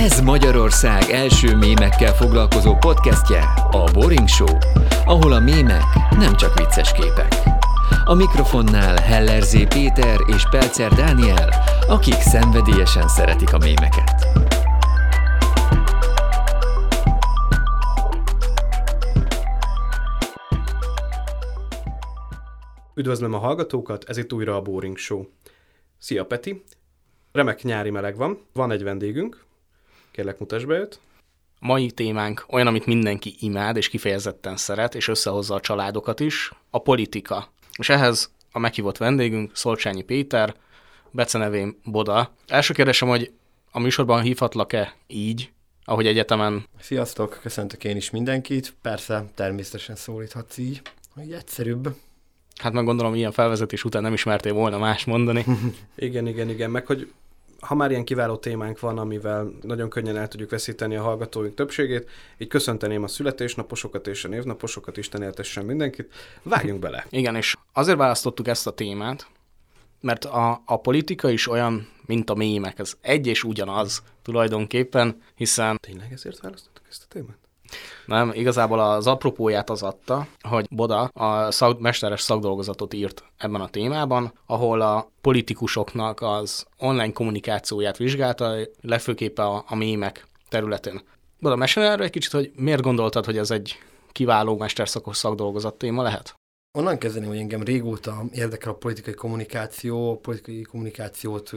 Ez Magyarország első mémekkel foglalkozó podcastje, a Boring Show, ahol a mémek nem csak vicces képek. A mikrofonnál Heller Z. Péter és Pelcer Dániel, akik szenvedélyesen szeretik a mémeket. Üdvözlöm a hallgatókat, ez itt újra a Boring Show. Szia Peti! Remek nyári meleg van, van egy vendégünk, kérlek mutasd be őt. Mai témánk olyan, amit mindenki imád és kifejezetten szeret, és összehozza a családokat is, a politika. És ehhez a meghívott vendégünk Szolcsányi Péter, becenevén Boda. Első kérdésem, hogy a műsorban hívhatlak-e így, ahogy egyetemen? Sziasztok, köszöntök én is mindenkit. Persze, természetesen szólíthatsz így, hogy egyszerűbb. Hát meg gondolom, ilyen felvezetés után nem ismertél volna más mondani. igen, igen, igen, meg hogy ha már ilyen kiváló témánk van, amivel nagyon könnyen el tudjuk veszíteni a hallgatóink többségét, így köszönteném a születésnaposokat és a névnaposokat, Isten éltessen mindenkit. Vágjunk bele! Igen, és azért választottuk ezt a témát, mert a, a politika is olyan, mint a mémek, ez egy és ugyanaz tulajdonképpen, hiszen... Tényleg ezért választottuk ezt a témát? Nem, igazából az apropóját az adta, hogy Boda a szak, mesteres szakdolgozatot írt ebben a témában, ahol a politikusoknak az online kommunikációját vizsgálta, lefőképp a, a mémek területén. Boda, mesélj erről egy kicsit, hogy miért gondoltad, hogy ez egy kiváló mesterszakos szakdolgozat téma lehet? Onnan kezdeném, hogy engem régóta érdekel a politikai kommunikáció, a politikai kommunikációt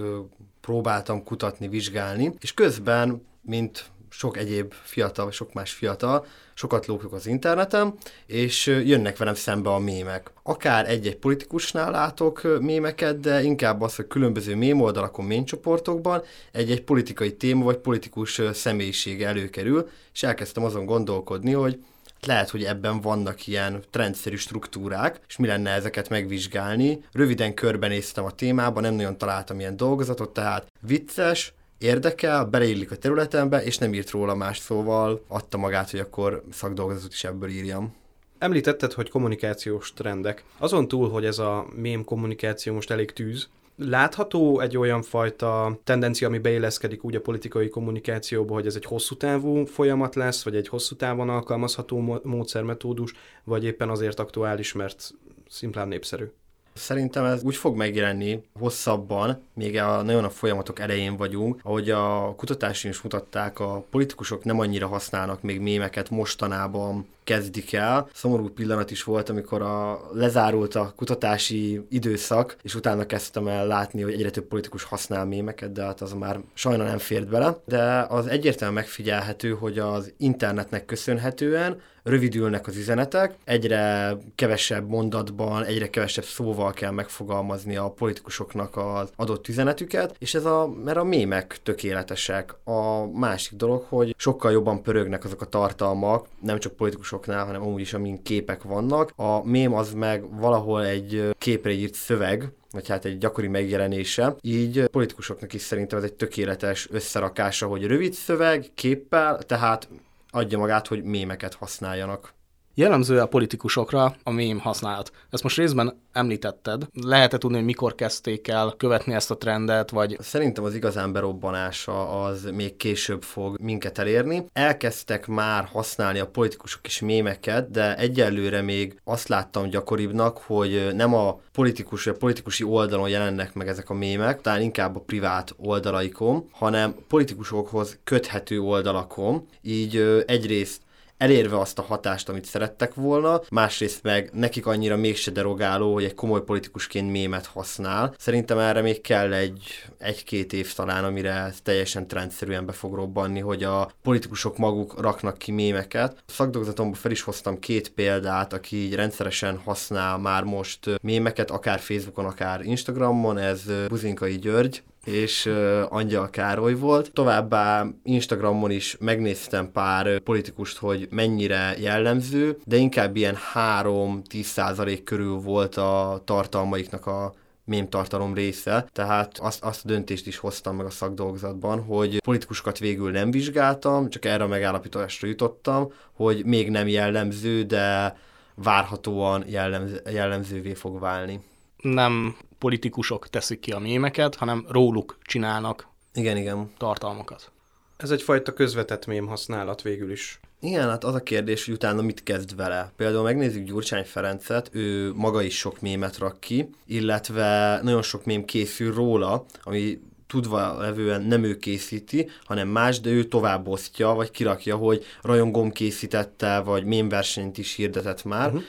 próbáltam kutatni, vizsgálni, és közben, mint sok egyéb fiatal, sok más fiatal, sokat lógok az interneten, és jönnek velem szembe a mémek. Akár egy-egy politikusnál látok mémeket, de inkább az, hogy különböző mém oldalakon, mémcsoportokban egy-egy politikai téma vagy politikus személyisége előkerül, és elkezdtem azon gondolkodni, hogy lehet, hogy ebben vannak ilyen trendszerű struktúrák, és mi lenne ezeket megvizsgálni. Röviden körbenéztem a témában, nem nagyon találtam ilyen dolgozatot, tehát vicces, érdekel, beleillik a területembe, és nem írt róla más szóval, adta magát, hogy akkor szakdolgozatot is ebből írjam. Említetted, hogy kommunikációs trendek. Azon túl, hogy ez a mém kommunikáció most elég tűz, Látható egy olyan fajta tendencia, ami beilleszkedik úgy a politikai kommunikációba, hogy ez egy hosszú távú folyamat lesz, vagy egy hosszú távon alkalmazható módszermetódus, vagy éppen azért aktuális, mert szimplán népszerű? Szerintem ez úgy fog megjelenni hosszabban, még a, nagyon a folyamatok elején vagyunk, ahogy a kutatások is mutatták, a politikusok nem annyira használnak még mémeket mostanában, kezdik el. Szomorú pillanat is volt, amikor a, lezárult a kutatási időszak, és utána kezdtem el látni, hogy egyre több politikus használ mémeket, de hát az már sajna nem fért bele. De az egyértelműen megfigyelhető, hogy az internetnek köszönhetően rövidülnek az üzenetek, egyre kevesebb mondatban, egyre kevesebb szóval kell megfogalmazni a politikusoknak az adott üzenetüket, és ez a, mert a mémek tökéletesek. A másik dolog, hogy sokkal jobban pörögnek azok a tartalmak, nem csak politikusok grafikusoknál, hanem amúgy is, amin képek vannak. A mém az meg valahol egy képre írt szöveg, vagy hát egy gyakori megjelenése. Így politikusoknak is szerintem ez egy tökéletes összerakása, hogy rövid szöveg, képpel, tehát adja magát, hogy mémeket használjanak. Jellemző a politikusokra a mém használat. Ezt most részben említetted. Lehet-e tudni, hogy mikor kezdték el követni ezt a trendet, vagy... Szerintem az igazán berobbanása az még később fog minket elérni. Elkezdtek már használni a politikusok is mémeket, de egyelőre még azt láttam gyakoribbnak, hogy nem a politikus vagy a politikusi oldalon jelennek meg ezek a mémek, talán inkább a privát oldalaikon, hanem politikusokhoz köthető oldalakon. Így egyrészt elérve azt a hatást, amit szerettek volna, másrészt meg nekik annyira mégse derogáló, hogy egy komoly politikusként mémet használ. Szerintem erre még kell egy, egy-két év talán, amire teljesen trendszerűen be fog robbanni, hogy a politikusok maguk raknak ki mémeket. A szakdolgozatomban fel is hoztam két példát, aki így rendszeresen használ már most mémeket, akár Facebookon, akár Instagramon, ez Buzinkai György, és Angyal Károly volt. Továbbá Instagramon is megnéztem pár politikust, hogy mennyire jellemző, de inkább ilyen 3-10% körül volt a tartalmaiknak a mém tartalom része, tehát azt, azt a döntést is hoztam meg a szakdolgozatban, hogy politikusokat végül nem vizsgáltam, csak erre a megállapításra jutottam, hogy még nem jellemző, de várhatóan jellemző, jellemzővé fog válni. Nem politikusok teszik ki a mémeket, hanem róluk csinálnak igen, igen. tartalmakat. Ez egyfajta közvetett mém használat végül is. Igen, hát az a kérdés, hogy utána mit kezd vele. Például megnézzük Gyurcsány Ferencet, ő maga is sok mémet rak ki, illetve nagyon sok mém készül róla, ami tudva levően nem ő készíti, hanem más, de ő tovább osztja, vagy kirakja, hogy rajongom készítette, vagy mémversenyt is hirdetett már. Uh-huh.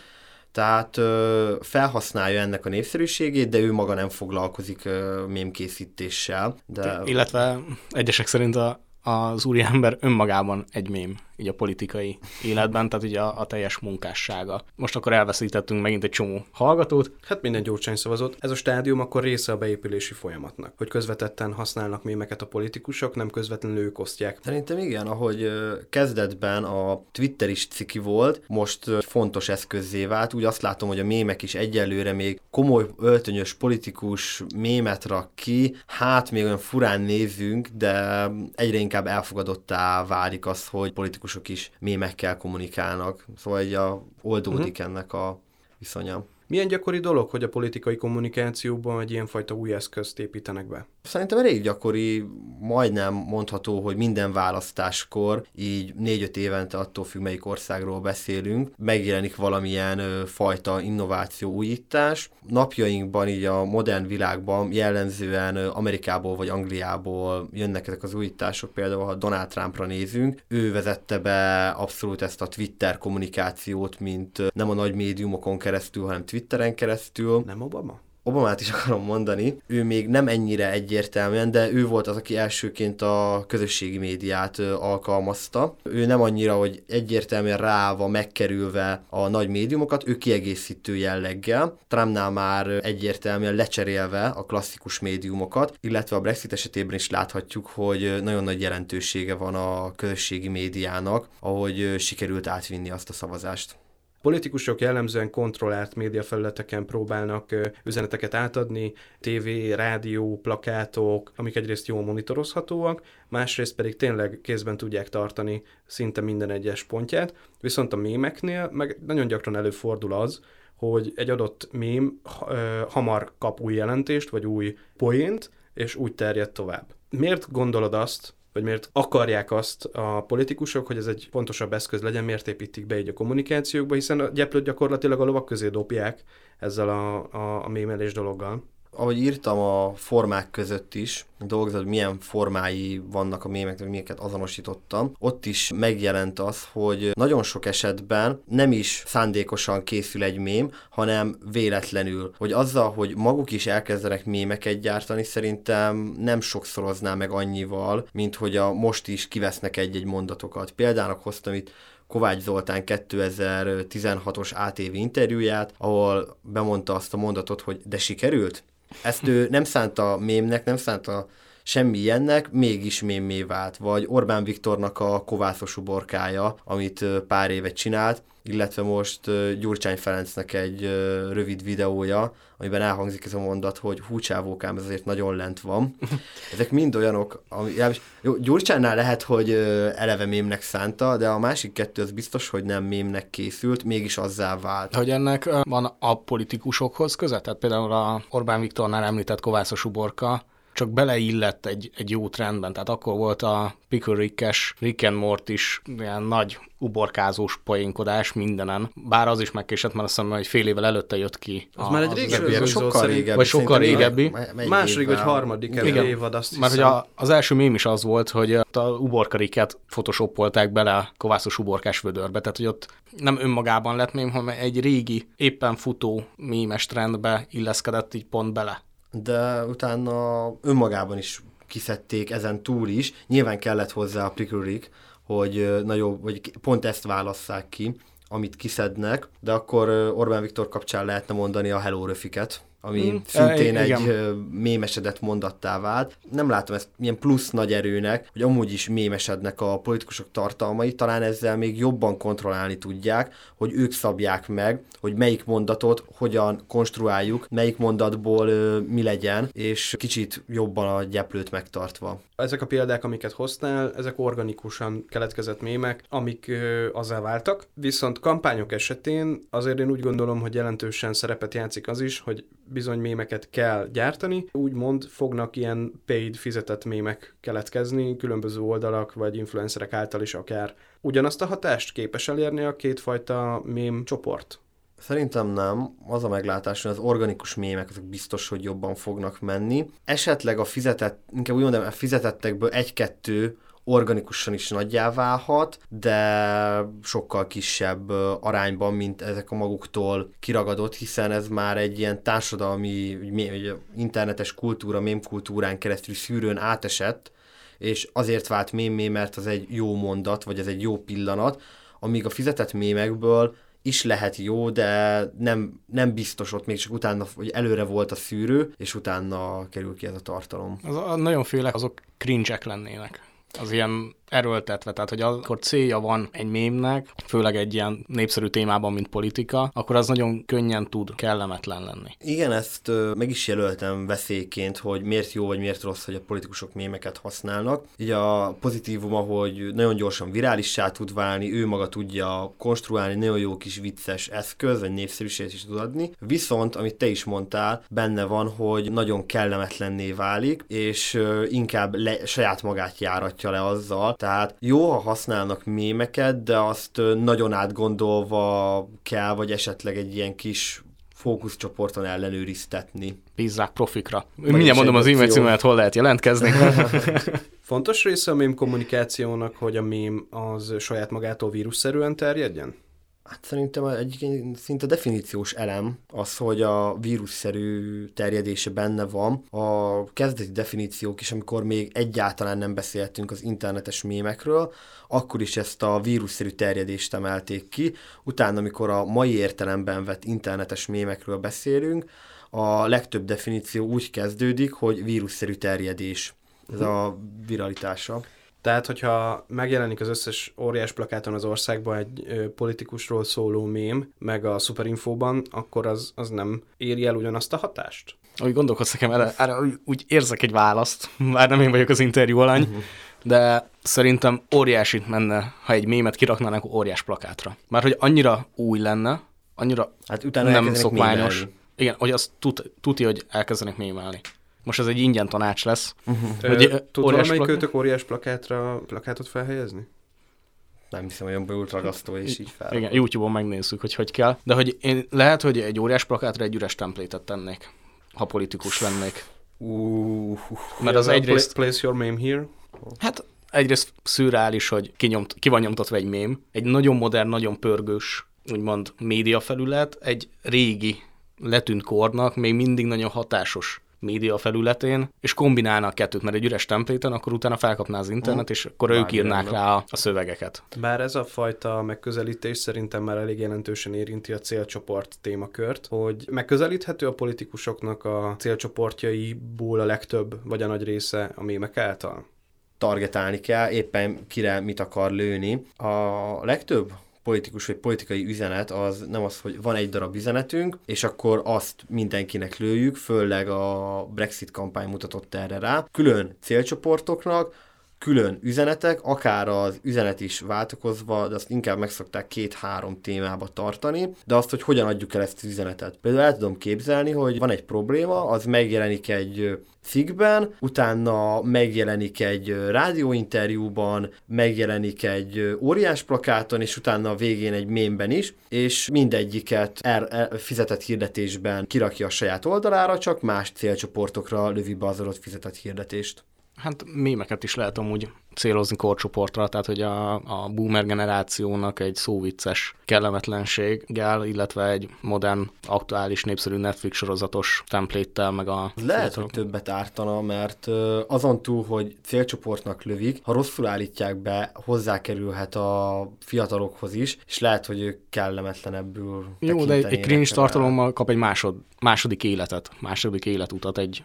Tehát ö, felhasználja ennek a népszerűségét, de ő maga nem foglalkozik mémkészítéssel. De... Illetve egyesek szerint a, az úriember önmagában egy mém így a politikai életben, tehát ugye a, a teljes munkássága. Most akkor elveszítettünk megint egy csomó hallgatót. Hát minden gyurcsány szavazott. Ez a stádium akkor része a beépülési folyamatnak, hogy közvetetten használnak mémeket a politikusok, nem közvetlenül ők osztják. Szerintem igen, ahogy kezdetben a Twitter is ciki volt, most fontos eszközzé vált, úgy azt látom, hogy a mémek is egyelőre még komoly öltönyös politikus mémet rak ki, hát még olyan furán nézünk, de egyre inkább elfogadottá válik az, hogy politikus politikusok is mémekkel kommunikálnak, szóval egy a, oldódik uh-huh. ennek a viszonya. Milyen gyakori dolog, hogy a politikai kommunikációban egy ilyenfajta új eszközt építenek be? Szerintem elég gyakori, majdnem mondható, hogy minden választáskor, így négy-öt évente attól függ, melyik országról beszélünk, megjelenik valamilyen fajta innováció, újítás. Napjainkban, így a modern világban jellemzően Amerikából vagy Angliából jönnek ezek az újítások, például ha Donald Trumpra nézünk, ő vezette be abszolút ezt a Twitter kommunikációt, mint nem a nagy médiumokon keresztül, hanem Twitteren keresztül. Nem Obama? Obamát is akarom mondani, ő még nem ennyire egyértelműen, de ő volt az, aki elsőként a közösségi médiát alkalmazta. Ő nem annyira, hogy egyértelműen ráva, megkerülve a nagy médiumokat, ő kiegészítő jelleggel. Trumpnál már egyértelműen lecserélve a klasszikus médiumokat, illetve a Brexit esetében is láthatjuk, hogy nagyon nagy jelentősége van a közösségi médiának, ahogy sikerült átvinni azt a szavazást. Politikusok jellemzően kontrollált médiafelületeken próbálnak üzeneteket átadni, tévé, rádió, plakátok, amik egyrészt jól monitorozhatóak, másrészt pedig tényleg kézben tudják tartani szinte minden egyes pontját, viszont a mémeknél meg nagyon gyakran előfordul az, hogy egy adott mém hamar kap új jelentést, vagy új poént, és úgy terjed tovább. Miért gondolod azt, vagy miért akarják azt a politikusok, hogy ez egy pontosabb eszköz legyen, miért építik be így a kommunikációkba, hiszen a gyeplőt gyakorlatilag a lovak közé dobják ezzel a, a, a mémelés dologgal ahogy írtam a formák között is, dolgozat, milyen formái vannak a mémeknek, miket azonosítottam, ott is megjelent az, hogy nagyon sok esetben nem is szándékosan készül egy mém, hanem véletlenül. Hogy azzal, hogy maguk is elkezdenek mémeket gyártani, szerintem nem sokszorozná meg annyival, mint hogy a most is kivesznek egy-egy mondatokat. Példának hoztam itt Kovács Zoltán 2016-os ATV interjúját, ahol bemondta azt a mondatot, hogy de sikerült? Ezt ő nem szánta mémnek, nem szánta semmi ilyennek, mégis mémé vált. Vagy Orbán Viktornak a kovászos uborkája, amit pár éve csinált, illetve most Gyurcsány Ferencnek egy rövid videója, amiben elhangzik ez a mondat, hogy húcsávókám, ez azért nagyon lent van. Ezek mind olyanok, ami, jó, Gyurcsánynál lehet, hogy eleve mémnek szánta, de a másik kettő az biztos, hogy nem mémnek készült, mégis azzá vált. Hogy ennek van a politikusokhoz köze? Tehát például a Orbán Viktornál említett kovászos uborka, csak beleillett egy, egy jó trendben. Tehát akkor volt a Pickle Rick-es, Rick and Mort is ilyen nagy uborkázós poénkodás mindenen. Bár az is megkésett, mert azt hiszem, hogy fél évvel előtte jött ki. Az a, már egy régebbi, sokkal régebbi. Vagy sokkal régebbi. Második vagy harmadik Igen. évad, azt Mert hogy a, az első mém is az volt, hogy a uborkariket photoshopolták bele a kovászos uborkás vödörbe, tehát hogy ott nem önmagában lett mém, hanem egy régi, éppen futó mémes trendbe illeszkedett így pont bele de utána önmagában is kiszedték ezen túl is. Nyilván kellett hozzá a Prickle hogy nagyobb, vagy pont ezt válasszák ki, amit kiszednek, de akkor Orbán Viktor kapcsán lehetne mondani a Hello Röfiket, ami mm. szintén e, egy mémesedett mondattá vált. Nem látom ezt milyen plusz nagy erőnek, hogy amúgy is mémesednek a politikusok tartalmai, talán ezzel még jobban kontrollálni tudják, hogy ők szabják meg, hogy melyik mondatot hogyan konstruáljuk, melyik mondatból ö, mi legyen, és kicsit jobban a gyeplőt megtartva. Ezek a példák, amiket hoztál, ezek organikusan keletkezett mémek, amik ö, azzá váltak, viszont kampányok esetén azért én úgy gondolom, hogy jelentősen szerepet játszik az is, hogy bizony mémeket kell gyártani, úgymond fognak ilyen paid fizetett mémek keletkezni, különböző oldalak vagy influencerek által is akár. Ugyanazt a hatást képes elérni a kétfajta mém csoport? Szerintem nem. Az a meglátás, hogy az organikus mémek azok biztos, hogy jobban fognak menni. Esetleg a fizetett, inkább úgy mondom, a fizetettekből egy-kettő organikusan is nagyjá válhat, de sokkal kisebb arányban, mint ezek a maguktól kiragadott, hiszen ez már egy ilyen társadalmi, internetes kultúra, mémkultúrán keresztül szűrőn átesett, és azért vált mémé, mert az egy jó mondat, vagy ez egy jó pillanat, amíg a fizetett mémekből is lehet jó, de nem, nem biztos ott még csak utána, hogy előre volt a szűrő, és utána kerül ki ez a tartalom. Az, nagyon félek, azok cringe lennének. Az ilyen erőltetve, tehát hogy akkor célja van egy mémnek, főleg egy ilyen népszerű témában, mint politika, akkor az nagyon könnyen tud kellemetlen lenni. Igen, ezt meg is jelöltem veszélyként, hogy miért jó vagy miért rossz, hogy a politikusok mémeket használnak. Így a pozitívuma, hogy nagyon gyorsan virálissá tud válni, ő maga tudja konstruálni, nagyon jó kis vicces eszköz, vagy népszerűséget is tud adni. Viszont, amit te is mondtál, benne van, hogy nagyon kellemetlenné válik, és inkább le, saját magát járatja le azzal, tehát jó, ha használnak mémeket, de azt nagyon átgondolva kell, vagy esetleg egy ilyen kis fókuszcsoporton ellenőriztetni. Bízzák profikra. Mindjárt mondom az e-mail címet, hol lehet jelentkezni. Fontos része a mém kommunikációnak, hogy a mém az saját magától vírusszerűen terjedjen? Hát szerintem egy szinte definíciós elem az, hogy a vírusszerű terjedése benne van. A kezdeti definíciók is, amikor még egyáltalán nem beszéltünk az internetes mémekről, akkor is ezt a vírusszerű terjedést emelték ki. Utána, amikor a mai értelemben vett internetes mémekről beszélünk, a legtöbb definíció úgy kezdődik, hogy vírusszerű terjedés. Ez a viralitása. Tehát, hogyha megjelenik az összes óriás plakáton az országban egy ö, politikusról szóló mém, meg a szuperinfóban, akkor az, az nem éri el ugyanazt a hatást? Úgy gondolkodsz nekem, erre, erre úgy, úgy érzek egy választ, már nem én vagyok az interjú alany, uh-huh. de szerintem óriási menne, ha egy mémet kiraknának óriás plakátra. Már hogy annyira új lenne, annyira hát utána nem szokványos. Mémelni. Igen, hogy azt tud, tudja, hogy elkezdenek mémelni. Most ez egy ingyen tanács lesz. Uh-huh. Hogy, Tud valamelyik plak... kötök óriás plakátra plakátot felhelyezni? nem hiszem, olyan beült ragasztó, és így fel. Igen, YouTube-on megnézzük, hogy hogy kell. De hogy én lehet, hogy egy óriás plakátra egy üres templétet tennék, ha politikus lennék. Uh, Mert az egyrészt... Place your meme here. Hát egyrészt szürreális, hogy kinyomt, ki van nyomtatva egy mém, egy nagyon modern, nagyon pörgős, úgymond média felület, egy régi letűnt kornak még mindig nagyon hatásos média felületén, és kombinálna a kettőt, mert egy üres templéten, akkor utána felkapná az internet, és akkor Bár ők írnák rá a, a szövegeket. Bár ez a fajta megközelítés szerintem már elég jelentősen érinti a célcsoport témakört, hogy megközelíthető a politikusoknak a célcsoportjaiból a legtöbb, vagy a nagy része a mémek által? targetálni kell, éppen kire mit akar lőni. A legtöbb politikus vagy politikai üzenet az nem az, hogy van egy darab üzenetünk, és akkor azt mindenkinek lőjük, főleg a Brexit kampány mutatott erre rá, külön célcsoportoknak, külön üzenetek, akár az üzenet is váltakozva, de azt inkább megszokták két-három témába tartani, de azt, hogy hogyan adjuk el ezt az üzenetet. Például el tudom képzelni, hogy van egy probléma, az megjelenik egy cikkben, utána megjelenik egy rádióinterjúban, megjelenik egy óriás plakáton, és utána a végén egy mémben is, és mindegyiket er, er, fizetett hirdetésben kirakja a saját oldalára, csak más célcsoportokra lövi be az adott fizetett hirdetést. Hát mémeket is lehet amúgy célozni korcsoportra, tehát hogy a, a boomer generációnak egy szóvicces kellemetlenséggel, illetve egy modern, aktuális, népszerű Netflix sorozatos templéttel, meg a... Lehet, hogy többet ártana, mert azon túl, hogy célcsoportnak lövik, ha rosszul állítják be, hozzákerülhet a fiatalokhoz is, és lehet, hogy ők kellemetlenebbül Jó, de egy cringe tartalommal kap egy másod, második életet, második életutat egy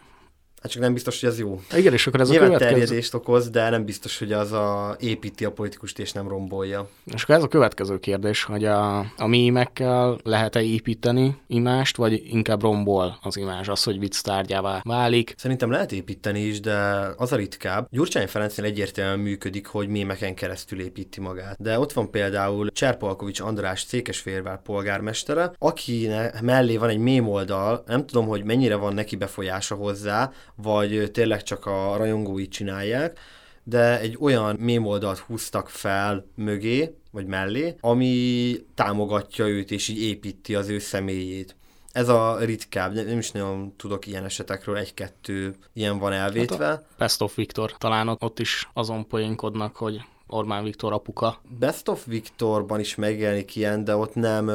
Hát csak nem biztos, hogy ez jó. Igen, és akkor ez Nyilván a következő... terjedést okoz, de nem biztos, hogy az a építi a politikust és nem rombolja. És akkor ez a következő kérdés, hogy a, a mémekkel lehet-e építeni imást, vagy inkább rombol az imázs, az, hogy vicc tárgyává válik. Szerintem lehet építeni is, de az a ritkább. Gyurcsány Ferencnél egyértelműen működik, hogy mémeken keresztül építi magát. De ott van például Cserpalkovics András Székesfehérvár polgármestere, aki mellé van egy mém oldal, nem tudom, hogy mennyire van neki befolyása hozzá, vagy tényleg csak a rajongói csinálják, de egy olyan mém oldalt húztak fel mögé, vagy mellé, ami támogatja őt, és így építi az ő személyét. Ez a ritkább, nem is nagyon tudok ilyen esetekről, egy-kettő ilyen van elvétve. Hát Best of Viktor, talán ott is azon poénkodnak, hogy Orbán Viktor apuka. Best of Viktorban is megjelenik ilyen, de ott nem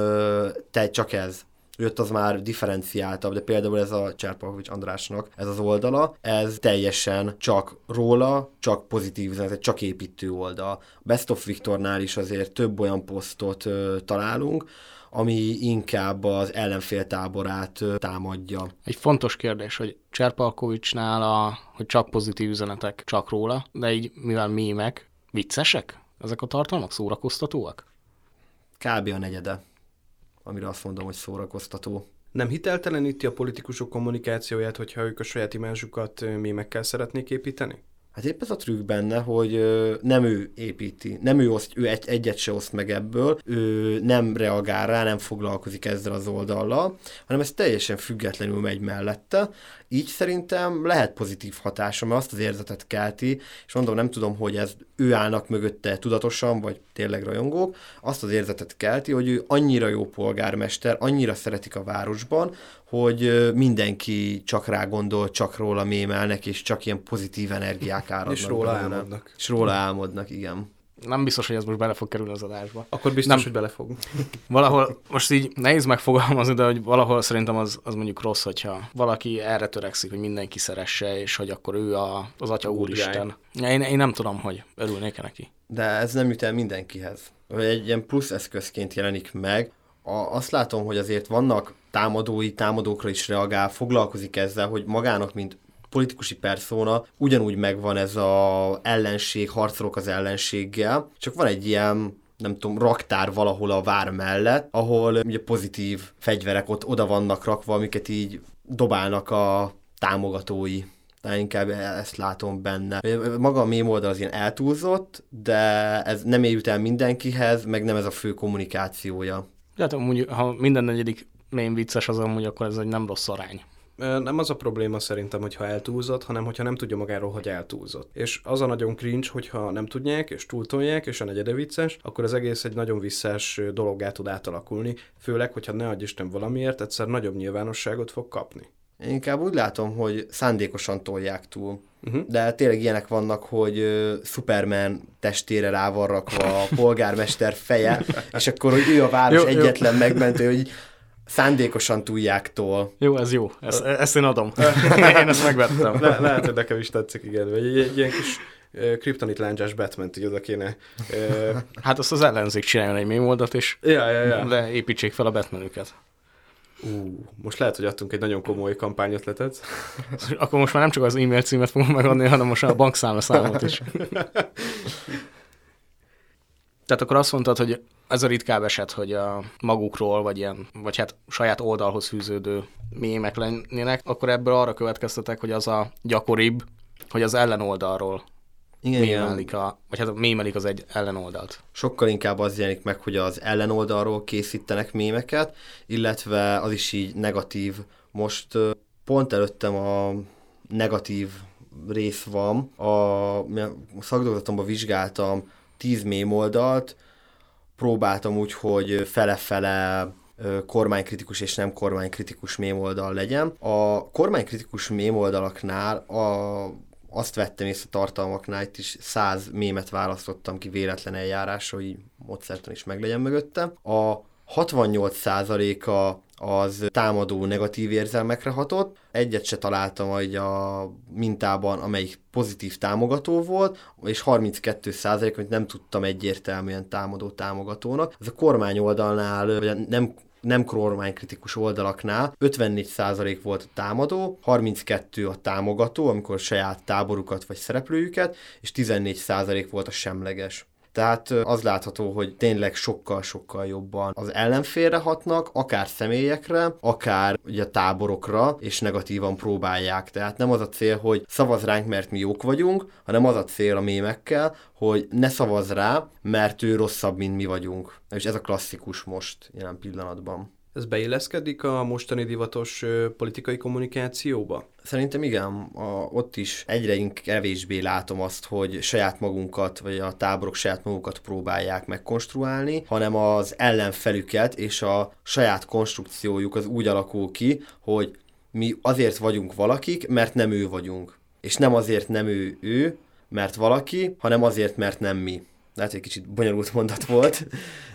te csak ez ott az már differenciáltabb, de például ez a Cserpakovics Andrásnak ez az oldala, ez teljesen csak róla, csak pozitív üzenet, csak építő oldal. Best of Viktornál is azért több olyan posztot ö, találunk, ami inkább az ellenfél táborát támadja. Egy fontos kérdés, hogy Cserpalkovicsnál, a, hogy csak pozitív üzenetek csak róla, de így mivel mémek, viccesek? Ezek a tartalmak szórakoztatóak? Kb. a negyede amire azt mondom, hogy szórakoztató. Nem hitelteleníti a politikusok kommunikációját, hogyha ők a saját imázsukat mémekkel szeretnék építeni? Hát épp ez a trükk benne, hogy nem ő építi, nem ő, oszt, ő egy, egyet se oszt meg ebből, ő nem reagál rá, nem foglalkozik ezzel az oldallal, hanem ez teljesen függetlenül megy mellette, így szerintem lehet pozitív hatása, mert azt az érzetet kelti, és mondom, nem tudom, hogy ez ő állnak mögötte tudatosan, vagy tényleg rajongók, azt az érzetet kelti, hogy ő annyira jó polgármester, annyira szeretik a városban, hogy mindenki csak rá gondol, csak róla mémelnek, és csak ilyen pozitív energiák áradnak. És róla belőle. álmodnak. És róla álmodnak, igen nem biztos, hogy ez most bele fog kerülni az adásba. Akkor biztos, nem. hogy bele fog. Valahol, most így nehéz megfogalmazni, de hogy valahol szerintem az, az mondjuk rossz, hogyha valaki erre törekszik, hogy mindenki szeresse, és hogy akkor ő a, az Atya Úristen. Én, én nem tudom, hogy örülnék -e neki. De ez nem jut el mindenkihez. Egy ilyen plusz eszközként jelenik meg. A, azt látom, hogy azért vannak támadói, támadókra is reagál, foglalkozik ezzel, hogy magának, mint politikusi perszóna, ugyanúgy megvan ez a ellenség, harcolok az ellenséggel, csak van egy ilyen nem tudom, raktár valahol a vár mellett, ahol ugye pozitív fegyverek ott oda vannak rakva, amiket így dobálnak a támogatói. De inkább ezt látom benne. Maga a mém oldal az ilyen eltúlzott, de ez nem érjut el mindenkihez, meg nem ez a fő kommunikációja. Hát mondjuk, ha minden negyedik mém vicces, az amúgy akkor ez egy nem rossz arány nem az a probléma szerintem, hogyha eltúlzott, hanem hogyha nem tudja magáról, hogy eltúlzott. És az a nagyon cringe, hogyha nem tudják, és túltolják, és a negyede vicces, akkor az egész egy nagyon visszás dologgá tud átalakulni, főleg, hogyha ne adj Isten valamiért, egyszer nagyobb nyilvánosságot fog kapni. Én inkább úgy látom, hogy szándékosan tolják túl. Uh-huh. De tényleg ilyenek vannak, hogy uh, Superman testére rá van rakva a polgármester feje, és akkor, hogy ő a város jó, egyetlen jó. megmentő, hogy szándékosan túljáktól. Jó, ez jó. Ezt, ezt én adom. én ezt megvettem. Le, lehet, hogy nekem is tetszik, igen. Vagy egy, egy ilyen kis kriptonit láncsás batman így oda kéne. Hát azt az ellenzék csináljon egy mémoldat, és ja, ja, ja. leépítsék fel a Batmanüket. Ú, most lehet, hogy adtunk egy nagyon komoly kampányötletet. Akkor most már nem csak az e-mail címet fogom megadni, hanem most a bankszámlaszámot is. Tehát akkor azt mondtad, hogy ez a ritkább eset, hogy a magukról, vagy ilyen, vagy hát saját oldalhoz fűződő mémek lennének, akkor ebből arra következtetek, hogy az a gyakoribb, hogy az ellenoldalról igen, mémelik a, vagy hát mémelik az egy ellenoldalt. Sokkal inkább az jelenik meg, hogy az ellenoldalról készítenek mémeket, illetve az is így negatív. Most pont előttem a negatív rész van, a, a szakdolgozatomban vizsgáltam 10 mém oldalt, próbáltam úgy, hogy fele-fele kormánykritikus és nem kormánykritikus mém oldal legyen. A kormánykritikus mém oldalaknál a, azt vettem észre tartalmaknál, itt is száz mémet választottam ki véletlen eljárásra, hogy módszertan is meglegyen mögötte. A 68%-a az támadó negatív érzelmekre hatott. Egyet se találtam hogy a mintában, amelyik pozitív támogató volt, és 32 százalék, amit nem tudtam egyértelműen támadó támogatónak. Ez a kormány oldalnál, vagy nem nem kormánykritikus oldalaknál 54% volt a támadó, 32 a támogató, amikor saját táborukat vagy szereplőjüket, és 14% volt a semleges. Tehát az látható, hogy tényleg sokkal-sokkal jobban az ellenfélre hatnak, akár személyekre, akár ugye táborokra, és negatívan próbálják. Tehát nem az a cél, hogy szavaz ránk, mert mi jók vagyunk, hanem az a cél a mémekkel, hogy ne szavaz rá, mert ő rosszabb, mint mi vagyunk. És ez a klasszikus most jelen pillanatban. Ez beilleszkedik a mostani divatos politikai kommunikációba? Szerintem igen, a, ott is egyre kevésbé látom azt, hogy saját magunkat, vagy a táborok saját magukat próbálják megkonstruálni, hanem az ellenfelüket és a saját konstrukciójuk az úgy alakul ki, hogy mi azért vagyunk valakik, mert nem ő vagyunk. És nem azért nem ő ő, mert valaki, hanem azért, mert nem mi. Lehet, hogy egy kicsit bonyolult mondat volt,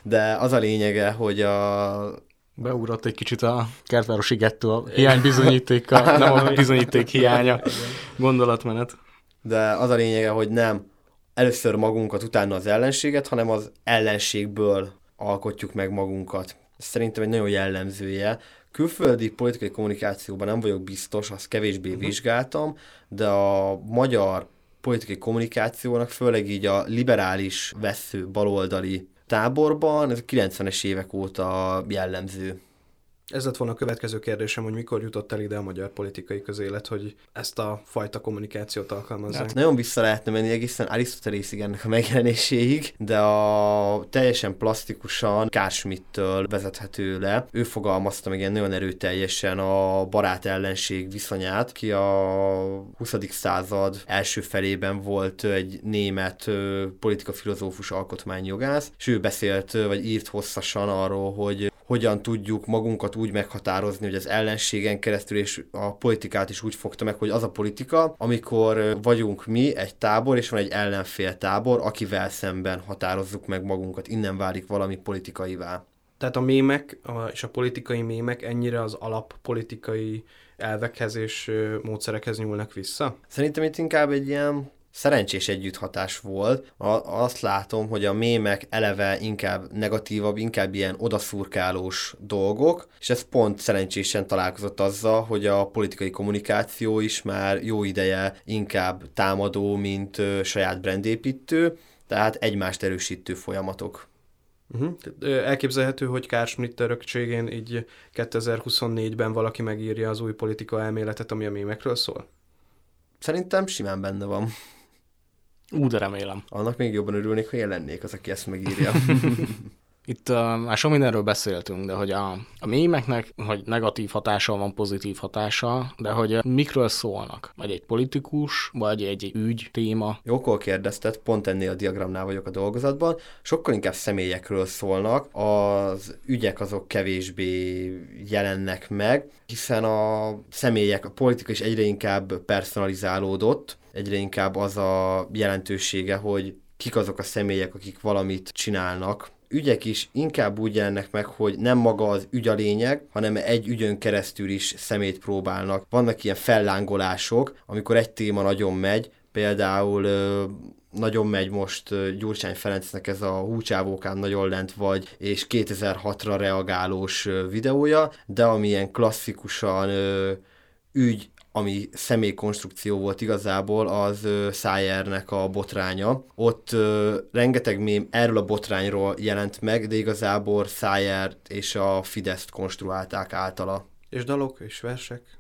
de az a lényege, hogy a, Beugrott egy kicsit a kertvárosi gettó hiánybizonyítéka, nem a bizonyíték hiánya gondolatmenet. De az a lényege, hogy nem először magunkat, utána az ellenséget, hanem az ellenségből alkotjuk meg magunkat. Ez szerintem egy nagyon jellemzője. Külföldi politikai kommunikációban nem vagyok biztos, azt kevésbé uh-huh. vizsgáltam, de a magyar politikai kommunikációnak, főleg így a liberális vesző baloldali táborban, ez a 90-es évek óta jellemző. Ez lett volna a következő kérdésem, hogy mikor jutott el ide a magyar politikai közélet, hogy ezt a fajta kommunikációt alkalmazzák. Hát nagyon vissza lehetne menni egészen Arisztotelészig ennek a megjelenéséig, de a teljesen plastikusan Kárschmidt-től vezethető le. Ő fogalmazta meg ilyen nagyon erőteljesen a barát-ellenség viszonyát, ki a 20. század első felében volt egy német politika-filozófus alkotmányjogász, és ő beszélt, vagy írt hosszasan arról, hogy hogyan tudjuk magunkat úgy meghatározni, hogy az ellenségen keresztül és a politikát is úgy fogta meg, hogy az a politika, amikor vagyunk mi egy tábor, és van egy ellenfél tábor, akivel szemben határozzuk meg magunkat. Innen válik valami politikaivá. Tehát a mémek és a politikai mémek ennyire az alappolitikai elvekhez és módszerekhez nyúlnak vissza? Szerintem itt inkább egy ilyen szerencsés együtthatás volt. A, azt látom, hogy a mémek eleve inkább negatívabb, inkább ilyen odaszurkálós dolgok, és ez pont szerencsésen találkozott azzal, hogy a politikai kommunikáció is már jó ideje inkább támadó, mint ö, saját brandépítő, tehát egymást erősítő folyamatok. Uh-huh. Elképzelhető, hogy Carl Schmitt örökségén így 2024-ben valaki megírja az új politika elméletet, ami a mémekről szól? Szerintem simán benne van. Ú, de remélem. Annak még jobban örülnék, ha jelennék az, aki ezt megírja. Itt uh, már sok mindenről beszéltünk, de hogy a, a mémeknek, hogy negatív hatása van, pozitív hatása, de hogy uh, mikről szólnak? Vagy egy politikus, vagy egy ügy, téma? Jókor kérdezted, pont ennél a diagramnál vagyok a dolgozatban. Sokkal inkább személyekről szólnak, az ügyek azok kevésbé jelennek meg, hiszen a személyek, a politika is egyre inkább personalizálódott, egyre inkább az a jelentősége, hogy kik azok a személyek, akik valamit csinálnak, ügyek is inkább úgy jelennek meg, hogy nem maga az ügy a lényeg, hanem egy ügyön keresztül is szemét próbálnak. Vannak ilyen fellángolások, amikor egy téma nagyon megy, például nagyon megy most Gyurcsány Ferencnek ez a húcsávókán nagyon lent vagy, és 2006-ra reagálós videója, de amilyen klasszikusan ügy ami személykonstrukció volt igazából, az Szájernek a botránya. Ott ö, rengeteg mém erről a botrányról jelent meg, de igazából Szájer és a Fideszt konstruálták általa. És dalok és versek?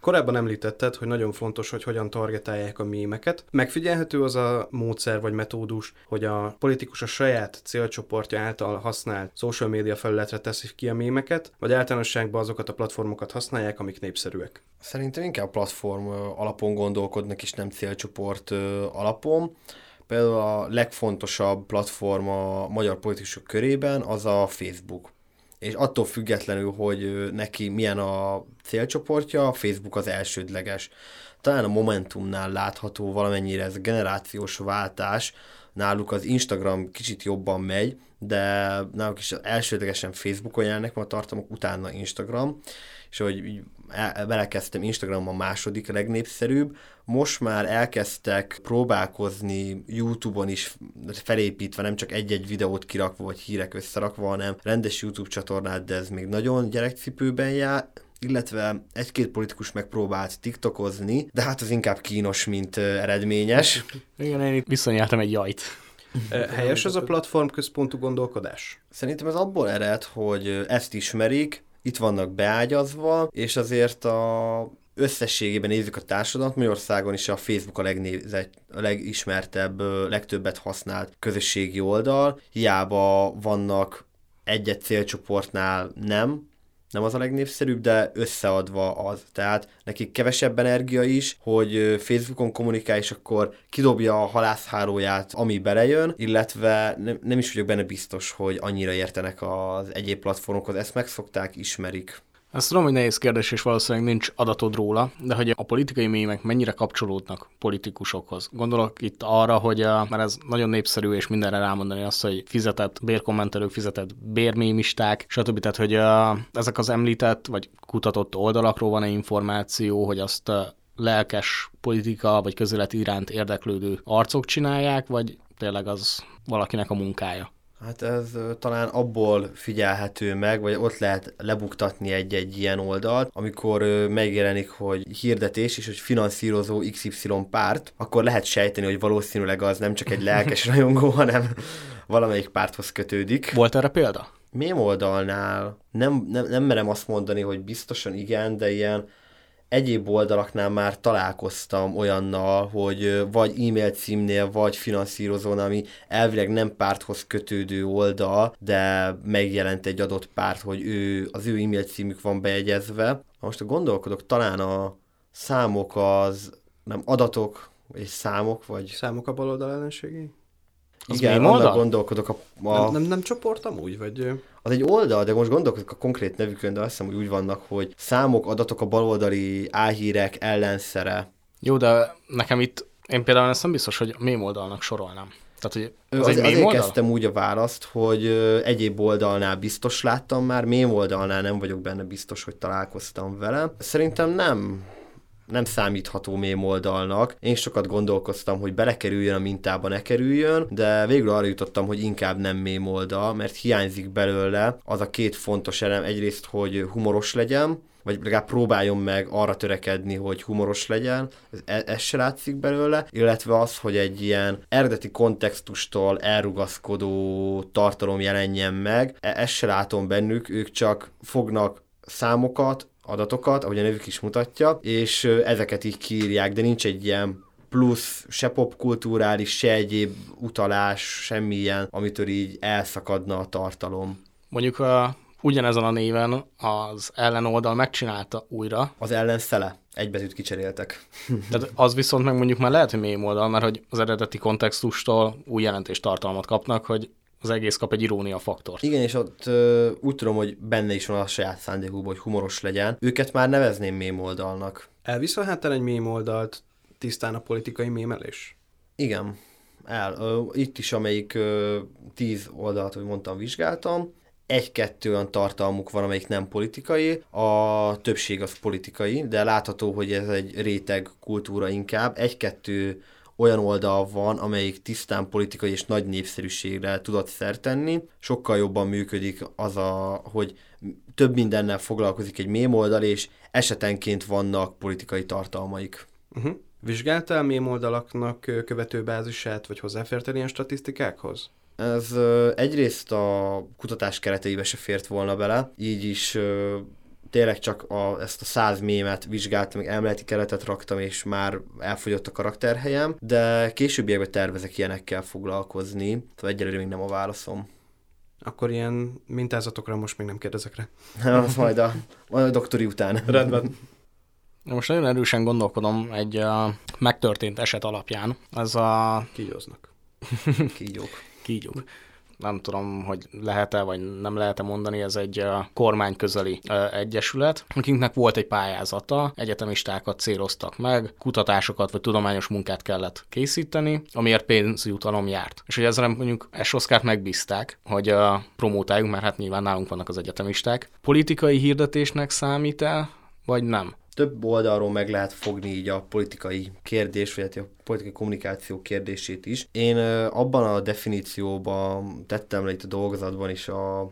Korábban említetted, hogy nagyon fontos, hogy hogyan targetálják a mémeket. Megfigyelhető az a módszer vagy metódus, hogy a politikus a saját célcsoportja által használt social média felületre teszi ki a mémeket, vagy általánosságban azokat a platformokat használják, amik népszerűek? Szerintem inkább platform alapon gondolkodnak, és nem célcsoport alapon. Például a legfontosabb platform a magyar politikusok körében az a Facebook és attól függetlenül, hogy neki milyen a célcsoportja, a Facebook az elsődleges. Talán a Momentumnál látható valamennyire ez a generációs váltás, náluk az Instagram kicsit jobban megy, de náluk is elsődlegesen Facebookon jelennek a tartalmak, utána Instagram, és hogy belekezdtem, Instagram a második legnépszerűbb, most már elkezdtek próbálkozni YouTube-on is felépítve, nem csak egy-egy videót kirakva, vagy hírek összerakva, hanem rendes YouTube csatornát, de ez még nagyon gyerekcipőben jár, illetve egy-két politikus megpróbált tiktokozni, de hát az inkább kínos, mint eredményes. Igen, én itt viszonyáltam egy jajt. Helyes ez a platform központú gondolkodás? Szerintem ez abból ered, hogy ezt ismerik, itt vannak beágyazva, és azért a összességében nézzük a társadalmat, Magyarországon is a Facebook a, legnézett, a legismertebb, legtöbbet használt közösségi oldal, hiába vannak egy-egy célcsoportnál nem, nem az a legnépszerűbb, de összeadva az. Tehát nekik kevesebb energia is, hogy Facebookon kommunikál, és akkor kidobja a halászháróját, ami belejön, illetve nem, nem is vagyok benne biztos, hogy annyira értenek az egyéb platformokhoz. Ezt megszokták, ismerik. Ezt tudom, hogy nehéz kérdés, és valószínűleg nincs adatod róla, de hogy a politikai mémek mennyire kapcsolódnak politikusokhoz. Gondolok itt arra, hogy a, mert ez nagyon népszerű, és mindenre rámondani azt, hogy fizetett bérkommentelők, fizetett bérmémisták, stb. Tehát, hogy a, ezek az említett, vagy kutatott oldalakról van-e információ, hogy azt a lelkes politika, vagy közélet iránt érdeklődő arcok csinálják, vagy tényleg az valakinek a munkája? Hát ez talán abból figyelhető meg, vagy ott lehet lebuktatni egy-egy ilyen oldalt, amikor megjelenik, hogy hirdetés, és hogy finanszírozó XY párt, akkor lehet sejteni, hogy valószínűleg az nem csak egy lelkes rajongó, hanem valamelyik párthoz kötődik. Volt erre példa? Mém oldalnál nem, nem, nem merem azt mondani, hogy biztosan igen, de ilyen egyéb oldalaknál már találkoztam olyannal, hogy vagy e-mail címnél, vagy finanszírozón, ami elvileg nem párthoz kötődő oldal, de megjelent egy adott párt, hogy ő, az ő e-mail címük van bejegyezve. Most gondolkodok, talán a számok az nem adatok, és számok, vagy Számok a baloldal ellenségei? Az igen, annak oldal? gondolkodok, a, a, Nem, nem, nem csoport amúgy, vagy... az egy oldal, de most gondolkodok a konkrét nevükön, de azt hiszem, hogy úgy vannak, hogy számok, adatok a baloldali álhírek ellenszere. Jó, de nekem itt, én például ezt nem biztos, hogy mém oldalnak sorolnám. Tehát, hogy az Az egy azért oldal? kezdtem úgy a választ, hogy egyéb oldalnál biztos láttam már, mém oldalnál nem vagyok benne biztos, hogy találkoztam vele. Szerintem nem nem számítható mém oldalnak. Én sokat gondolkoztam, hogy belekerüljön a mintába, ne kerüljön, de végül arra jutottam, hogy inkább nem mém oldal, mert hiányzik belőle az a két fontos elem. Egyrészt, hogy humoros legyen, vagy legalább próbáljon meg arra törekedni, hogy humoros legyen, ez, e- ez se látszik belőle, illetve az, hogy egy ilyen eredeti kontextustól elrugaszkodó tartalom jelenjen meg, e- ezt se látom bennük, ők csak fognak számokat, adatokat, ahogy a nevük is mutatja, és ezeket így kiírják, de nincs egy ilyen plusz, se popkulturális, se egyéb utalás, semmilyen, amitől így elszakadna a tartalom. Mondjuk a, ugyanezen a néven az ellenoldal megcsinálta újra, Az ellenszele. Egy betűt kicseréltek. tehát az viszont meg mondjuk már lehet, hogy mém oldal, mert hogy az eredeti kontextustól új jelentés tartalmat kapnak, hogy az egész kap egy irónia faktort. Igen, és ott ö, úgy tudom, hogy benne is van a saját szándékúban, hogy humoros legyen. Őket már nevezném mém oldalnak. Elvisz a háten egy mém oldalt tisztán a politikai mémelés? Igen, el. Ö, itt is, amelyik ö, tíz oldalt, hogy mondtam, vizsgáltam, egy-kettő olyan tartalmuk van, amelyik nem politikai, a többség az politikai, de látható, hogy ez egy réteg kultúra inkább. Egy-kettő olyan oldal van, amelyik tisztán politikai és nagy népszerűségre tudott szert tenni. Sokkal jobban működik az, a, hogy több mindennel foglalkozik egy mém oldal, és esetenként vannak politikai tartalmaik. Uh-huh. Vizsgáltál mém oldalaknak követőbázisát, vagy hozzáfértél ilyen statisztikákhoz? Ez egyrészt a kutatás kereteibe se fért volna bele, így is tényleg csak a, ezt a száz mémet vizsgáltam, meg elméleti keretet raktam, és már elfogyott a karakterhelyem, de későbbiekben tervezek ilyenekkel foglalkozni, tehát egyelőre még nem a válaszom. Akkor ilyen mintázatokra most még nem kérdezek rá. Az majd a, majd a doktori után. Rendben. Most nagyon erősen gondolkodom egy uh, megtörtént eset alapján. Ez a Kígyóznak. Kígyók. kígyók. Nem tudom, hogy lehet-e, vagy nem lehet-e mondani, ez egy kormányközeli egyesület, akiknek volt egy pályázata, egyetemistákat céloztak meg, kutatásokat vagy tudományos munkát kellett készíteni, amiért pénzjutalom járt. És hogy ezzel mondjuk Esoszkát megbízták, hogy promótáljuk, mert hát nyilván nálunk vannak az egyetemisták. Politikai hirdetésnek számít-e, vagy nem? Több oldalról meg lehet fogni így a politikai kérdés, vagy hát a politikai kommunikáció kérdését is. Én abban a definícióban tettem le itt a dolgozatban is a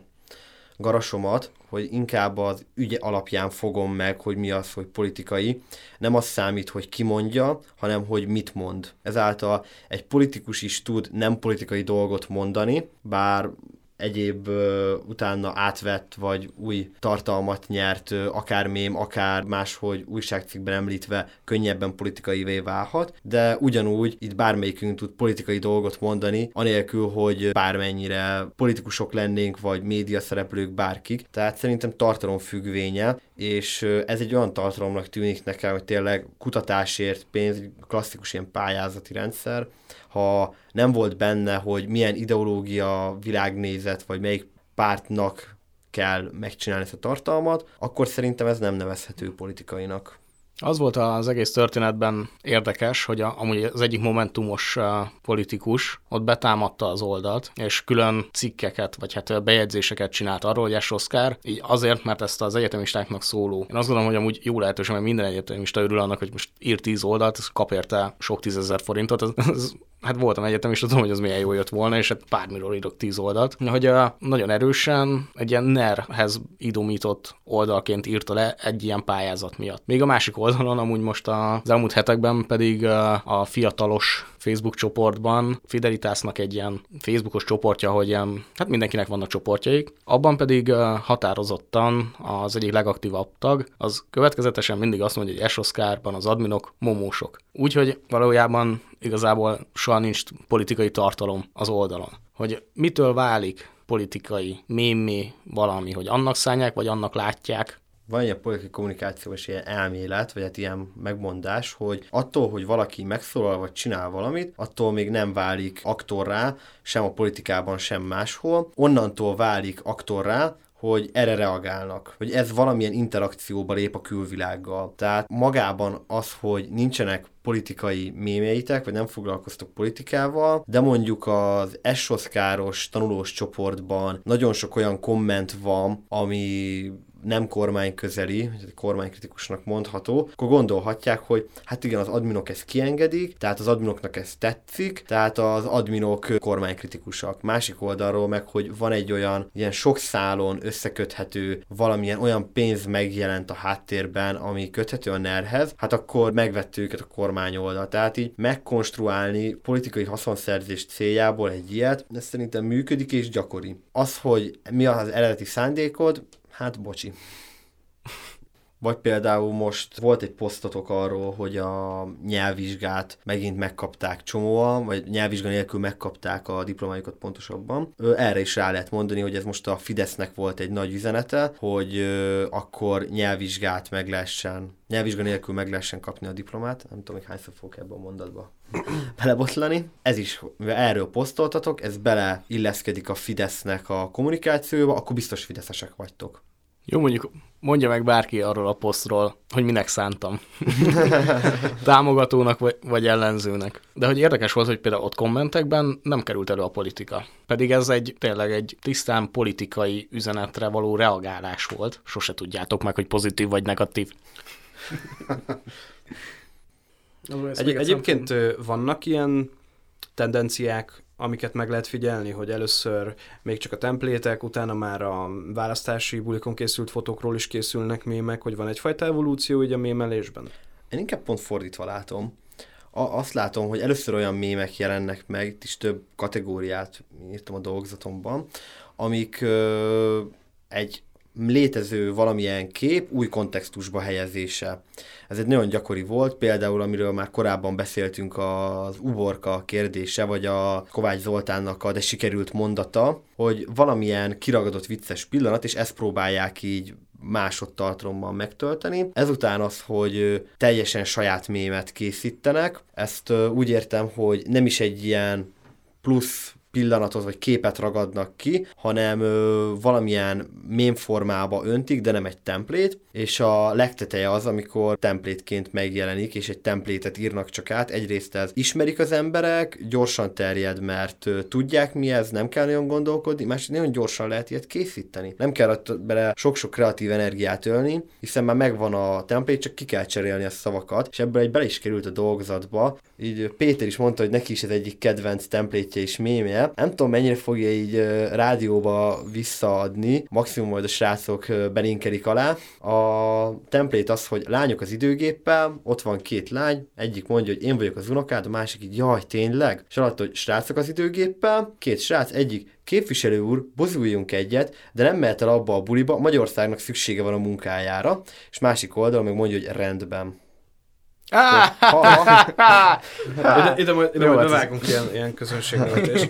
garasomat, hogy inkább az ügy alapján fogom meg, hogy mi az, hogy politikai. Nem az számít, hogy ki mondja, hanem hogy mit mond. Ezáltal egy politikus is tud nem politikai dolgot mondani, bár egyéb ö, utána átvett vagy új tartalmat nyert, ö, akár mém, akár máshogy újságcikkben említve könnyebben politikaivé válhat, de ugyanúgy itt bármelyikünk tud politikai dolgot mondani, anélkül, hogy bármennyire politikusok lennénk, vagy média szereplők, bárkik. Tehát szerintem tartalom függvénye, és ez egy olyan tartalomnak tűnik nekem, hogy tényleg kutatásért pénz, klasszikus ilyen pályázati rendszer, ha nem volt benne, hogy milyen ideológia, világnézet, vagy melyik pártnak kell megcsinálni ezt a tartalmat, akkor szerintem ez nem nevezhető politikainak. Az volt az egész történetben érdekes, hogy a, amúgy az egyik momentumos uh, politikus ott betámadta az oldalt, és külön cikkeket, vagy hát bejegyzéseket csinált arról, hogy Oszkár, így azért, mert ezt az egyetemistáknak szóló. Én azt gondolom, hogy amúgy jó lehetőség, mert minden egyetemista örül annak, hogy most ír tíz oldalt, kap érte sok tízezer forintot, ez, ez hát voltam egyetem, és tudom, hogy az milyen jó jött volna, és hát bármiről írok tíz oldalt. Hogy a, nagyon erősen egy ilyen NER-hez idomított oldalként írta le egy ilyen pályázat miatt. Még a másik oldalon, amúgy most az elmúlt hetekben pedig a fiatalos Facebook csoportban Fidelitasnak egy ilyen Facebookos csoportja, hogy ilyen, hát mindenkinek vannak csoportjaik, abban pedig határozottan az egyik legaktívabb tag, az következetesen mindig azt mondja, hogy Esoszkárban az adminok momósok. Úgyhogy valójában igazából soha nincs politikai tartalom az oldalon. Hogy mitől válik politikai mémé valami, hogy annak szánják, vagy annak látják, van egy politikai kommunikációs ilyen elmélet, vagy hát ilyen megmondás, hogy attól, hogy valaki megszólal, vagy csinál valamit, attól még nem válik aktorrá, sem a politikában, sem máshol. Onnantól válik aktorrá, hogy erre reagálnak, hogy ez valamilyen interakcióba lép a külvilággal. Tehát magában az, hogy nincsenek politikai mémeitek, vagy nem foglalkoztok politikával, de mondjuk az Essoszkáros tanulós csoportban nagyon sok olyan komment van, ami nem kormányközeli, kormánykritikusnak mondható, akkor gondolhatják, hogy hát igen, az adminok ezt kiengedik, tehát az adminoknak ez tetszik, tehát az adminok kormánykritikusak. Másik oldalról meg, hogy van egy olyan ilyen sok szálon összeköthető valamilyen olyan pénz megjelent a háttérben, ami köthető a nerhez, hát akkor megvettük őket a kormány oldal. Tehát így megkonstruálni politikai haszonszerzés céljából egy ilyet, ez szerintem működik és gyakori. Az, hogy mi az eredeti szándékod, Hát bocsi. Vagy például most volt egy posztotok arról, hogy a nyelvvizsgát megint megkapták csomóan, vagy nyelvvizsga nélkül megkapták a diplomájukat pontosabban. Erre is rá lehet mondani, hogy ez most a Fidesznek volt egy nagy üzenete, hogy akkor nyelvvizsgát meg lehessen, nyelvvizsga nélkül meg lehessen kapni a diplomát. Nem tudom, hogy hányszor fogok ebbe a mondatba belebotlani. Ez is, mivel erről posztoltatok, ez bele illeszkedik a Fidesznek a kommunikációba, akkor biztos fideszesek vagytok. Jó, mondjuk mondja meg bárki arról a posztról, hogy minek szántam. Támogatónak vagy, vagy ellenzőnek. De hogy érdekes volt, hogy például ott kommentekben nem került elő a politika. Pedig ez egy tényleg egy tisztán politikai üzenetre való reagálás volt. Sose tudjátok meg, hogy pozitív vagy negatív. Egy, egyébként vannak ilyen tendenciák, amiket meg lehet figyelni, hogy először még csak a templétek, utána már a választási bulikon készült fotókról is készülnek mémek, hogy van egyfajta evolúció így a mémelésben? Én inkább pont fordítva látom. A, azt látom, hogy először olyan mémek jelennek meg, itt is több kategóriát írtam a dolgozatomban, amik ö, egy létező valamilyen kép új kontextusba helyezése. Ez egy nagyon gyakori volt, például amiről már korábban beszéltünk az uborka kérdése, vagy a Kovács Zoltánnak a de sikerült mondata, hogy valamilyen kiragadott vicces pillanat, és ezt próbálják így másodtartalommal megtölteni. Ezután az, hogy teljesen saját mémet készítenek, ezt úgy értem, hogy nem is egy ilyen plusz pillanatot vagy képet ragadnak ki, hanem ö, valamilyen mém formába öntik, de nem egy templét, és a legteteje az, amikor templétként megjelenik, és egy templétet írnak csak át. Egyrészt ez ismerik az emberek, gyorsan terjed, mert ö, tudják mi ez, nem kell nagyon gondolkodni, másrészt nagyon gyorsan lehet ilyet készíteni. Nem kell bele sok-sok kreatív energiát ölni, hiszen már megvan a templét, csak ki kell cserélni a szavakat, és ebből egy bele is került a dolgozatba. Így Péter is mondta, hogy neki is ez egyik kedvenc templétje és mémje. Nem tudom, mennyire fogja így rádióba visszaadni, maximum majd a srácok belinkelik alá. A templét az, hogy lányok az időgéppel, ott van két lány, egyik mondja, hogy én vagyok az unokád, a másik így, jaj, tényleg? És alatt, hogy srácok az időgéppel, két srác, egyik Képviselő úr, bozuljunk egyet, de nem mehet el abba a buliba, Magyarországnak szüksége van a munkájára, és másik oldalon meg mondja, hogy rendben. ide, ide majd, ide majd hát bevágunk ilyen, ilyen közönségnevetést.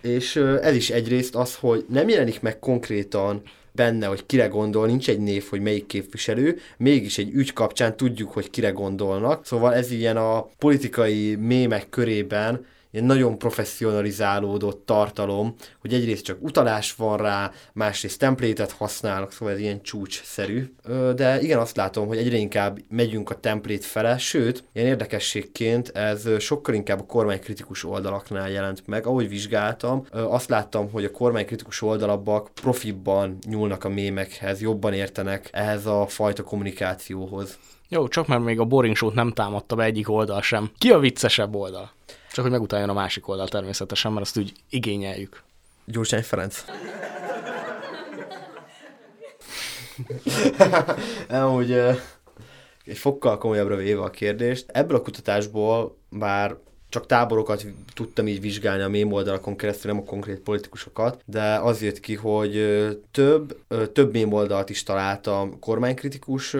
És ez is egyrészt az, hogy nem jelenik meg konkrétan benne, hogy kire gondol, nincs egy név, hogy melyik képviselő, mégis egy ügy kapcsán tudjuk, hogy kire gondolnak. Szóval ez ilyen a politikai mémek körében ilyen nagyon professzionalizálódott tartalom, hogy egyrészt csak utalás van rá, másrészt templétet használnak, szóval ez ilyen csúcsszerű. De igen, azt látom, hogy egyre inkább megyünk a templét fele, sőt, ilyen érdekességként ez sokkal inkább a kormánykritikus oldalaknál jelent meg. Ahogy vizsgáltam, azt láttam, hogy a kormánykritikus oldalabak profibban nyúlnak a mémekhez, jobban értenek ehhez a fajta kommunikációhoz. Jó, csak mert még a Boring Show-t nem támadta be egyik oldal sem. Ki a viccesebb oldal? Csak hogy megutáljon a másik oldal természetesen, mert azt úgy igényeljük. Gyurcsány Ferenc. Nem, hogy egy fokkal komolyabbra véve a kérdést. Ebből a kutatásból, bár csak táborokat tudtam így vizsgálni a mém oldalakon keresztül, nem a konkrét politikusokat, de az jött ki, hogy több, több mém oldalt is találtam kormánykritikus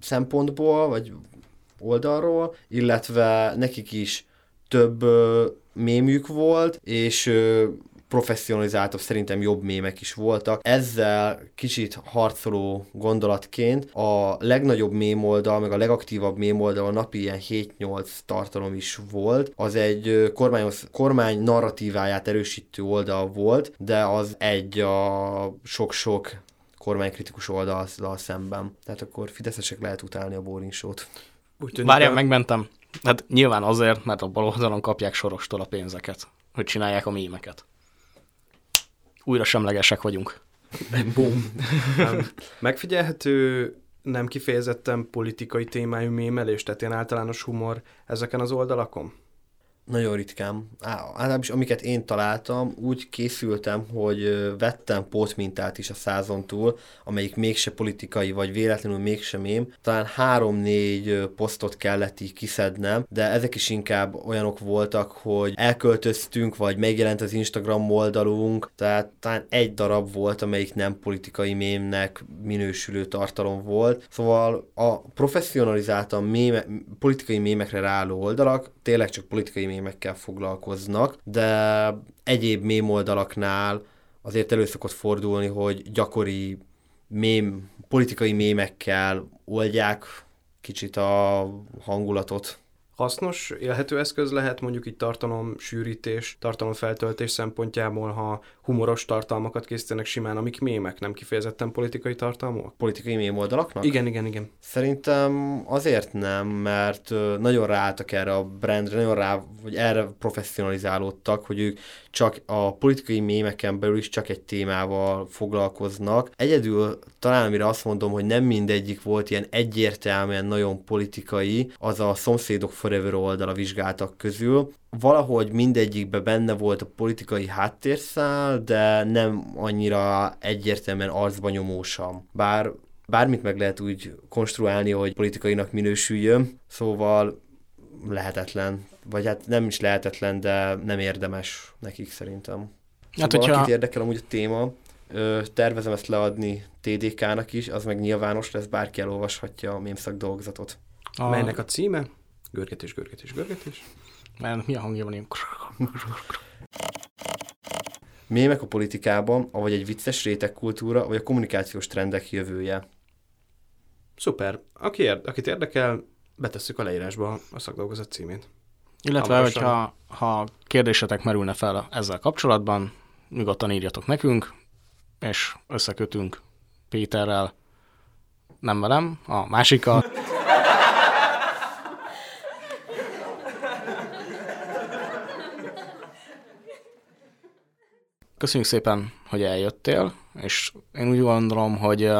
szempontból, vagy oldalról, illetve nekik is több mémjük volt, és professzionalizáltabb, szerintem jobb mémek is voltak. Ezzel kicsit harcoló gondolatként a legnagyobb mém oldal, meg a legaktívabb mém oldal a napi ilyen 7-8 tartalom is volt. Az egy kormányhoz, kormány narratíváját erősítő oldal volt, de az egy a sok-sok kormánykritikus oldal szemben. Tehát akkor fideszesek lehet utálni a Boring Show-t. Várjál, megmentem. Hát nyilván azért, mert a bal oldalon kapják sorostól a pénzeket, hogy csinálják a mémeket. Újra semlegesek vagyunk. Boom. Megfigyelhető nem kifejezetten politikai témájú mémelés, tehát ilyen általános humor ezeken az oldalakon? Nagyon ritkán. Általában amiket én találtam, úgy készültem, hogy vettem pótmintát is a százon túl, amelyik mégse politikai, vagy véletlenül mégsem én. Talán három-négy posztot kellett így kiszednem, de ezek is inkább olyanok voltak, hogy elköltöztünk, vagy megjelent az Instagram oldalunk, tehát talán egy darab volt, amelyik nem politikai mémnek minősülő tartalom volt. Szóval a professzionalizáltan méme, politikai mémekre ráálló oldalak tényleg csak politikai mémekkel foglalkoznak, de egyéb mém oldalaknál azért elő szokott fordulni, hogy gyakori mém, politikai mémekkel oldják kicsit a hangulatot. Hasznos, élhető eszköz lehet mondjuk így tartalom sűrítés, tartalom feltöltés szempontjából, ha humoros tartalmakat készítenek simán, amik mémek, nem kifejezetten politikai tartalmak? Politikai mém oldalaknak? Igen, igen, igen. Szerintem azért nem, mert nagyon ráálltak erre a brandre, nagyon rá, vagy erre professzionalizálódtak, hogy ők csak a politikai mémeken belül is csak egy témával foglalkoznak. Egyedül talán amire azt mondom, hogy nem mindegyik volt ilyen egyértelműen nagyon politikai, az a szomszédok Forever oldal a vizsgáltak közül. Valahogy mindegyikben benne volt a politikai háttérszál, de nem annyira egyértelműen arcba nyomósan. Bár bármit meg lehet úgy konstruálni, hogy politikainak minősüljön, szóval lehetetlen. Vagy hát nem is lehetetlen, de nem érdemes nekik szerintem. Hát, hogyha... Valakit érdekel amúgy a téma, tervezem ezt leadni TDK-nak is, az meg nyilvános lesz, bárki elolvashatja a mémszak dolgozatot. A... Melynek a címe? Görgetés, görgetés, görgetés. Mert mi a hangja van ilyen? Mémek a politikában, avagy egy vicces rétegkultúra, vagy a kommunikációs trendek jövője. Szuper. Aki ér, akit érdekel, betesszük a leírásba a szakdolgozat címét. Illetve, Hamarosan. hogyha ha kérdésetek merülne fel ezzel kapcsolatban, nyugodtan írjatok nekünk, és összekötünk Péterrel, nem velem, a másikkal. Köszönjük szépen, hogy eljöttél, és én úgy gondolom, hogy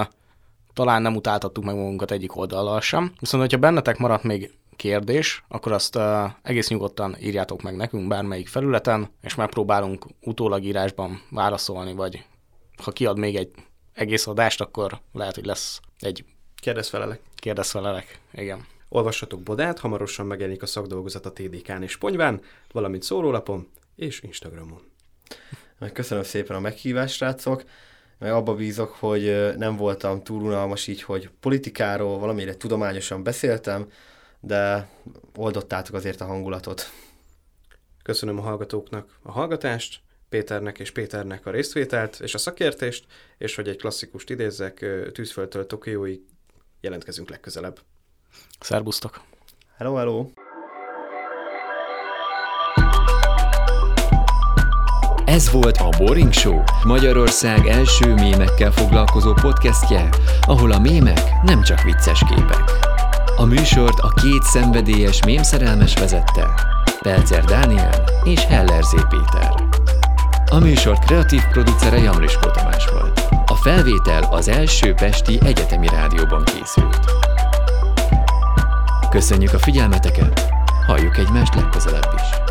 talán nem utáltattuk meg magunkat egyik oldallal sem. Viszont, hogyha bennetek maradt még kérdés, akkor azt uh, egész nyugodtan írjátok meg nekünk bármelyik felületen, és megpróbálunk utólag írásban válaszolni, vagy ha kiad még egy egész adást, akkor lehet, hogy lesz egy Kérdezz felelek. kérdezfelelek. Igen. Olvassatok Bodát, hamarosan megjelenik a szakdolgozat a TDK-n és Ponyván, valamint szórólapon és Instagramon. Köszönöm szépen a meghívást, srácok. Meg abba bízok, hogy nem voltam túl unalmas így, hogy politikáról valamire tudományosan beszéltem, de oldottátok azért a hangulatot. Köszönöm a hallgatóknak a hallgatást, Péternek és Péternek a részvételt és a szakértést, és hogy egy klasszikust idézzek, tűzföldtől Tokióig jelentkezünk legközelebb. Szerbusztok! Hello, hello! Ez volt a Boring Show, Magyarország első mémekkel foglalkozó podcastje, ahol a mémek nem csak vicces képek. A műsort a két szenvedélyes mémszerelmes vezette, Pelcer Dániel és Heller Zé Péter. A műsor kreatív producere Jamriskó Tamás volt. A felvétel az első Pesti Egyetemi Rádióban készült. Köszönjük a figyelmeteket, halljuk egymást legközelebb is.